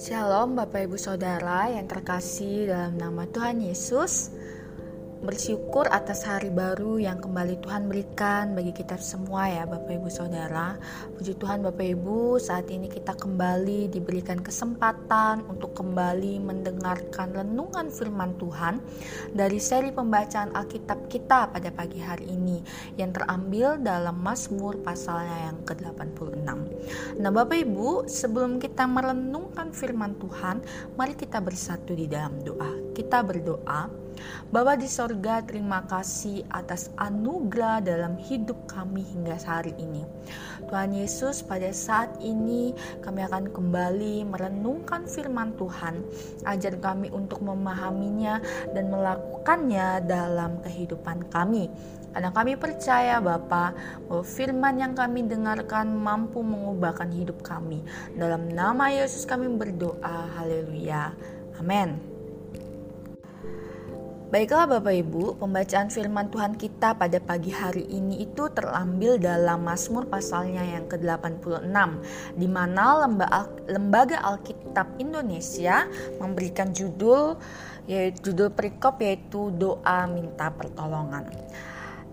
Shalom Bapak Ibu Saudara yang terkasih dalam nama Tuhan Yesus bersyukur atas hari baru yang kembali Tuhan berikan bagi kita semua ya Bapak Ibu Saudara. Puji Tuhan Bapak Ibu, saat ini kita kembali diberikan kesempatan untuk kembali mendengarkan renungan firman Tuhan dari seri pembacaan Alkitab kita pada pagi hari ini yang terambil dalam Mazmur pasalnya yang ke-86. Nah Bapak Ibu, sebelum kita merenungkan firman Tuhan, mari kita bersatu di dalam doa. Kita berdoa Bapa di sorga, terima kasih atas anugerah dalam hidup kami hingga hari ini. Tuhan Yesus, pada saat ini kami akan kembali merenungkan firman Tuhan. Ajar kami untuk memahaminya dan melakukannya dalam kehidupan kami. Karena kami percaya Bapa bahwa firman yang kami dengarkan mampu mengubahkan hidup kami. Dalam nama Yesus kami berdoa. Haleluya. Amin. Baiklah Bapak Ibu, pembacaan firman Tuhan kita pada pagi hari ini itu terambil dalam Mazmur pasalnya yang ke-86 di mana Lembaga Alkitab Indonesia memberikan judul yaitu judul perikop yaitu doa minta pertolongan.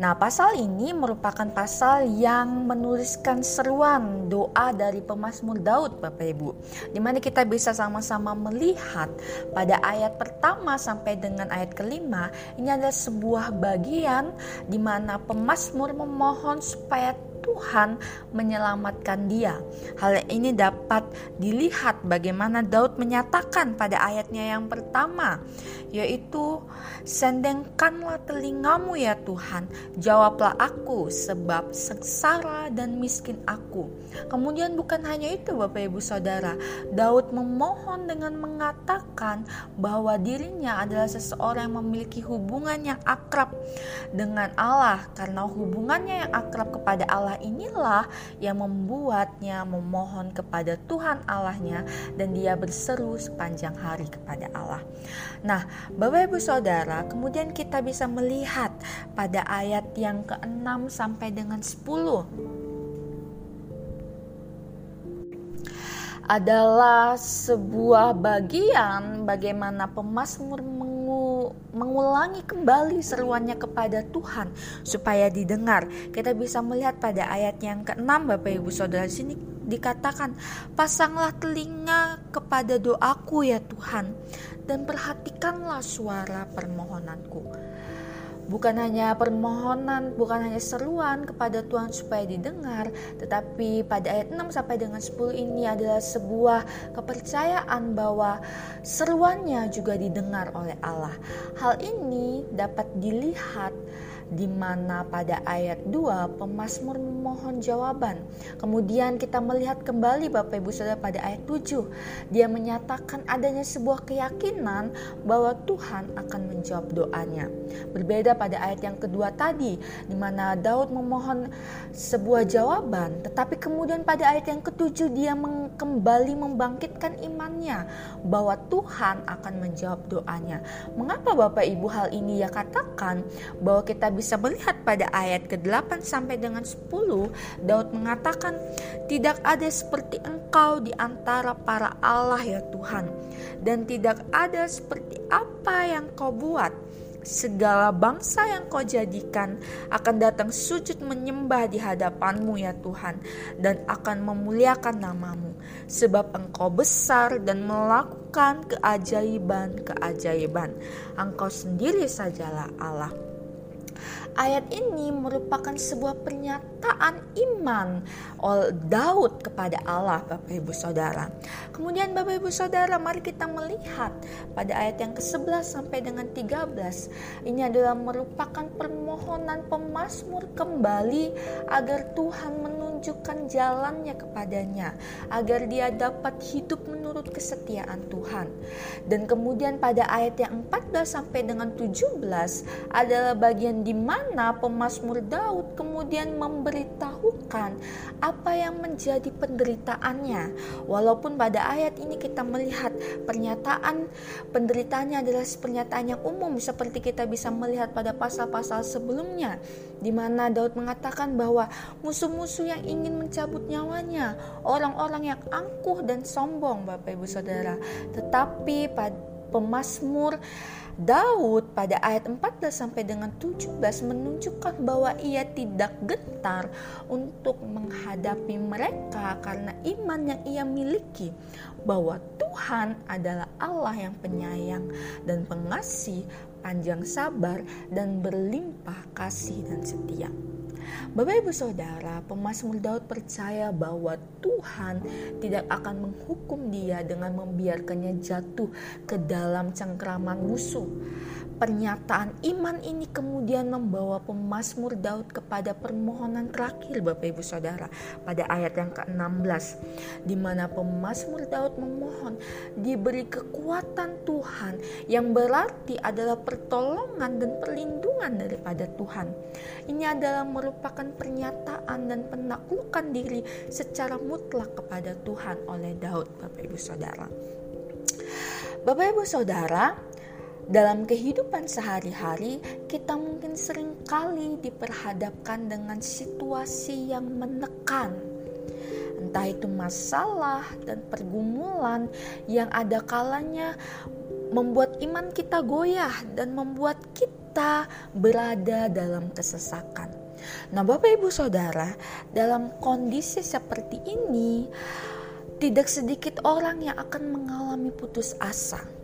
Nah, pasal ini merupakan pasal yang menuliskan seruan doa dari pemazmur Daud, Bapak Ibu. Di mana kita bisa sama-sama melihat pada ayat pertama sampai dengan ayat kelima, ini adalah sebuah bagian di mana pemazmur memohon supaya Tuhan menyelamatkan dia. Hal ini dapat dilihat bagaimana Daud menyatakan pada ayatnya yang pertama, yaitu sendengkanlah telingamu ya Tuhan, jawablah aku sebab sengsara dan miskin aku. Kemudian bukan hanya itu Bapak Ibu Saudara, Daud memohon dengan mengatakan bahwa dirinya adalah seseorang yang memiliki hubungan yang akrab dengan Allah. Karena hubungannya yang akrab kepada Allah inilah yang membuatnya memohon kepada Tuhan Allahnya dan dia berseru sepanjang hari kepada Allah. Nah, Bapak Ibu Saudara, kemudian kita bisa melihat pada ayat yang ke-6 sampai dengan 10 adalah sebuah bagian bagaimana pemazmur mengulangi kembali seruannya kepada Tuhan supaya didengar. Kita bisa melihat pada ayat yang ke-6 Bapak Ibu Saudara sini dikatakan, "Pasanglah telinga kepada doaku ya Tuhan dan perhatikanlah suara permohonanku." bukan hanya permohonan, bukan hanya seruan kepada Tuhan supaya didengar, tetapi pada ayat 6 sampai dengan 10 ini adalah sebuah kepercayaan bahwa seruannya juga didengar oleh Allah. Hal ini dapat dilihat di mana pada ayat 2 pemazmur memohon jawaban. Kemudian kita melihat kembali Bapak Ibu Saudara pada ayat 7. Dia menyatakan adanya sebuah keyakinan bahwa Tuhan akan menjawab doanya. Berbeda pada ayat yang kedua tadi di mana Daud memohon sebuah jawaban, tetapi kemudian pada ayat yang ketujuh dia kembali membangkitkan imannya bahwa Tuhan akan menjawab doanya. Mengapa Bapak Ibu hal ini ya katakan bahwa kita bisa bisa melihat pada ayat ke-8 sampai dengan 10, Daud mengatakan, "Tidak ada seperti Engkau di antara para Allah ya Tuhan, dan tidak ada seperti apa yang Kau buat." segala bangsa yang kau jadikan akan datang sujud menyembah di hadapanmu ya Tuhan dan akan memuliakan namamu. Sebab engkau besar dan melakukan keajaiban-keajaiban. Engkau sendiri sajalah Allah Ayat ini merupakan sebuah pernyataan iman oleh Daud kepada Allah Bapak Ibu Saudara. Kemudian Bapak Ibu Saudara mari kita melihat pada ayat yang ke-11 sampai dengan 13. Ini adalah merupakan permohonan pemazmur kembali agar Tuhan menunjukkan jalannya kepadanya. Agar dia dapat hidup menurut kesetiaan Tuhan. Dan kemudian pada ayat yang 14 sampai dengan 17 adalah bagian di mana pemazmur Daud kemudian memberitahukan apa yang menjadi penderitaannya. Walaupun pada ayat ini kita melihat pernyataan penderitaannya adalah pernyataan yang umum seperti kita bisa melihat pada pasal-pasal sebelumnya di mana Daud mengatakan bahwa musuh-musuh yang ingin mencabut nyawanya, orang-orang yang angkuh dan sombong Bapak Ibu Saudara. Tetapi pada pemazmur Daud pada ayat 14 sampai dengan 17 menunjukkan bahwa ia tidak gentar untuk menghadapi mereka karena iman yang ia miliki bahwa Tuhan adalah Allah yang penyayang dan pengasih, panjang sabar dan berlimpah kasih dan setia. Bapak Ibu Saudara, pemazmur Daud percaya bahwa Tuhan tidak akan menghukum dia dengan membiarkannya jatuh ke dalam cengkraman musuh. Pernyataan iman ini kemudian membawa pemazmur Daud kepada permohonan terakhir Bapak Ibu Saudara pada ayat yang ke-16 di mana pemazmur Daud memohon diberi kekuatan Tuhan yang berarti adalah pertolongan dan perlindungan daripada Tuhan. Ini adalah merupakan pernyataan dan penaklukan diri secara mutlak kepada Tuhan oleh Daud Bapak Ibu Saudara. Bapak Ibu Saudara, dalam kehidupan sehari-hari, kita mungkin sering kali diperhadapkan dengan situasi yang menekan. Entah itu masalah dan pergumulan yang ada kalanya membuat iman kita goyah dan membuat kita berada dalam kesesakan. Nah, Bapak Ibu Saudara, dalam kondisi seperti ini, tidak sedikit orang yang akan mengalami putus asa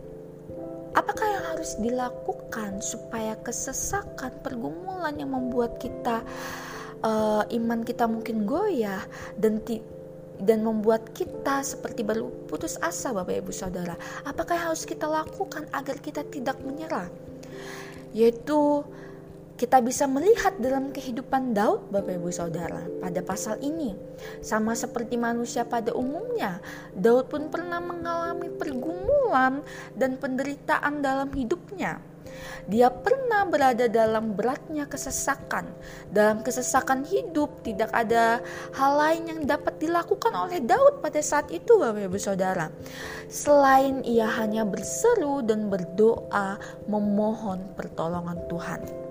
Apakah yang harus dilakukan supaya kesesakan, pergumulan yang membuat kita uh, iman kita mungkin goyah dan ti dan membuat kita seperti baru putus asa Bapak Ibu Saudara. Apakah yang harus kita lakukan agar kita tidak menyerah? Yaitu kita bisa melihat dalam kehidupan Daud, Bapak Ibu Saudara, pada pasal ini. Sama seperti manusia pada umumnya, Daud pun pernah mengalami pergumulan dan penderitaan dalam hidupnya. Dia pernah berada dalam beratnya kesesakan. Dalam kesesakan hidup tidak ada hal lain yang dapat dilakukan oleh Daud pada saat itu Bapak Ibu Saudara. Selain ia hanya berseru dan berdoa memohon pertolongan Tuhan.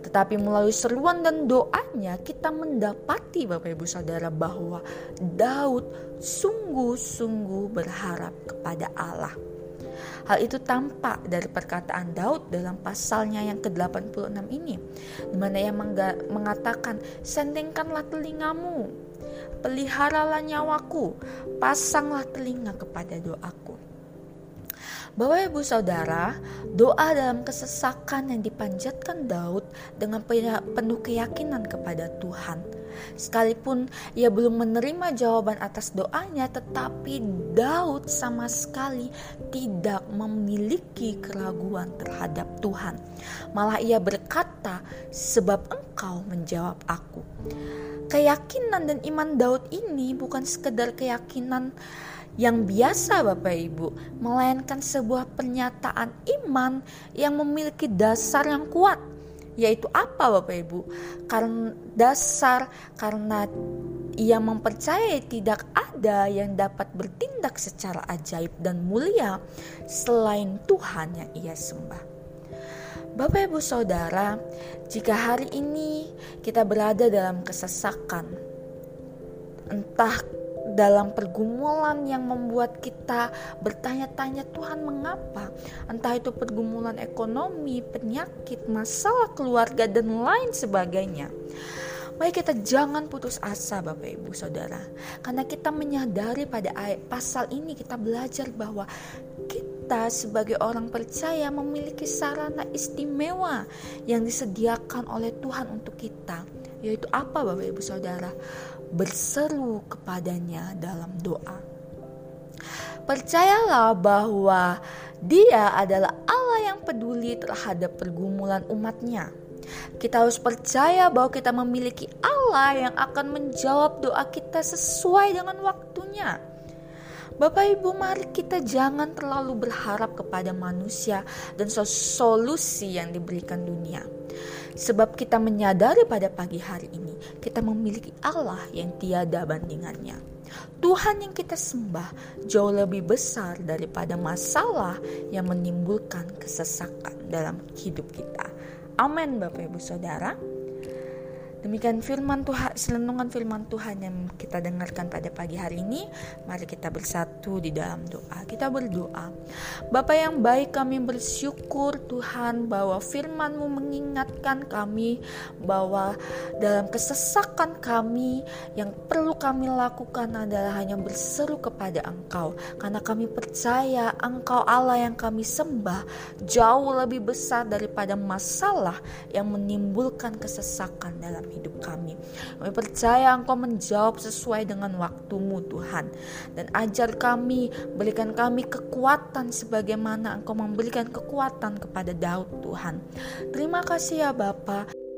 Tetapi melalui seruan dan doanya kita mendapati Bapak Ibu Saudara bahwa Daud sungguh-sungguh berharap kepada Allah. Hal itu tampak dari perkataan Daud dalam pasalnya yang ke-86 ini, di mana ia mengatakan, "Sendengkanlah telingamu, peliharalah nyawaku, pasanglah telinga kepada doaku." Bapak Ibu Saudara, doa dalam kesesakan yang dipanjatkan Daud dengan penuh keyakinan kepada Tuhan. Sekalipun ia belum menerima jawaban atas doanya, tetapi Daud sama sekali tidak memiliki keraguan terhadap Tuhan. Malah ia berkata, "Sebab Engkau menjawab aku." Keyakinan dan iman Daud ini bukan sekedar keyakinan yang biasa Bapak Ibu, melainkan sebuah pernyataan iman yang memiliki dasar yang kuat. Yaitu apa Bapak Ibu? Karena dasar karena ia mempercayai tidak ada yang dapat bertindak secara ajaib dan mulia selain Tuhan yang ia sembah. Bapak Ibu Saudara, jika hari ini kita berada dalam kesesakan, entah dalam pergumulan yang membuat kita bertanya-tanya Tuhan mengapa entah itu pergumulan ekonomi, penyakit, masalah keluarga dan lain sebagainya. Baik kita jangan putus asa Bapak Ibu Saudara Karena kita menyadari pada pasal ini kita belajar bahwa kita sebagai orang percaya memiliki sarana istimewa yang disediakan oleh Tuhan untuk kita Yaitu apa Bapak Ibu Saudara? Berseru kepadanya dalam doa. Percayalah bahwa Dia adalah Allah yang peduli terhadap pergumulan umatnya. Kita harus percaya bahwa kita memiliki Allah yang akan menjawab doa kita sesuai dengan waktunya. Bapak Ibu, mari kita jangan terlalu berharap kepada manusia dan solusi yang diberikan dunia. Sebab kita menyadari pada pagi hari ini kita memiliki Allah yang tiada bandingannya. Tuhan yang kita sembah jauh lebih besar daripada masalah yang menimbulkan kesesakan dalam hidup kita. Amin Bapak Ibu Saudara. Demikian firman Tuhan, selentungan firman Tuhan yang kita dengarkan pada pagi hari ini. Mari kita bersatu di dalam doa. Kita berdoa. Bapak yang baik kami bersyukur Tuhan bahwa firman-Mu mengingatkan kami bahwa dalam kesesakan kami yang perlu kami lakukan adalah hanya berseru kepada Engkau. Karena kami percaya Engkau Allah yang kami sembah jauh lebih besar daripada masalah yang menimbulkan kesesakan hidup kami. Kami percaya Engkau menjawab sesuai dengan waktumu Tuhan. Dan ajar kami, berikan kami kekuatan sebagaimana Engkau memberikan kekuatan kepada Daud Tuhan. Terima kasih ya Bapak.